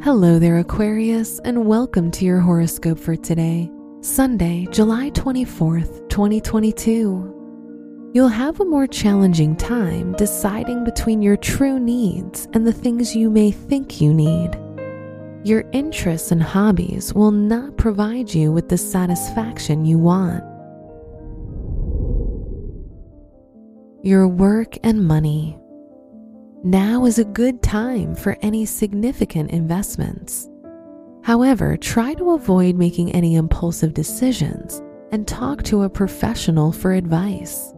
Hello there, Aquarius, and welcome to your horoscope for today, Sunday, July 24th, 2022. You'll have a more challenging time deciding between your true needs and the things you may think you need. Your interests and hobbies will not provide you with the satisfaction you want. Your work and money. Now is a good time for any significant investments. However, try to avoid making any impulsive decisions and talk to a professional for advice.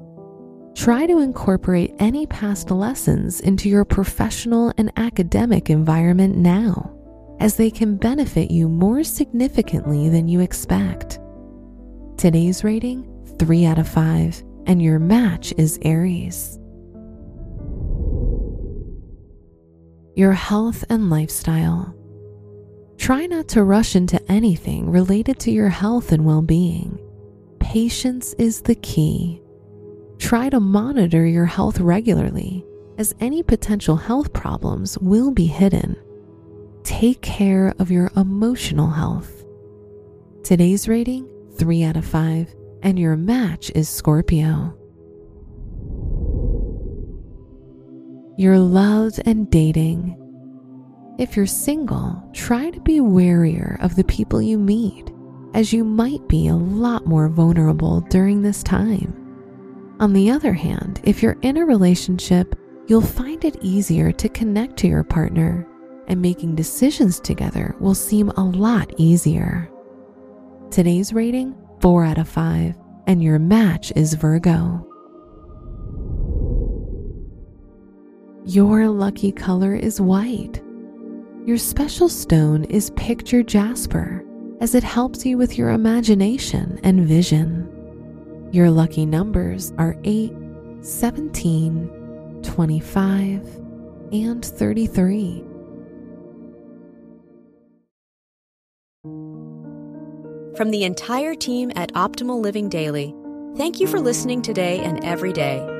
Try to incorporate any past lessons into your professional and academic environment now, as they can benefit you more significantly than you expect. Today's rating 3 out of 5, and your match is Aries. Your health and lifestyle. Try not to rush into anything related to your health and well being. Patience is the key. Try to monitor your health regularly, as any potential health problems will be hidden. Take care of your emotional health. Today's rating 3 out of 5, and your match is Scorpio. Your love and dating. If you're single, try to be warier of the people you meet, as you might be a lot more vulnerable during this time. On the other hand, if you're in a relationship, you'll find it easier to connect to your partner, and making decisions together will seem a lot easier. Today's rating 4 out of 5, and your match is Virgo. Your lucky color is white. Your special stone is picture jasper, as it helps you with your imagination and vision. Your lucky numbers are 8, 17, 25, and 33. From the entire team at Optimal Living Daily, thank you for listening today and every day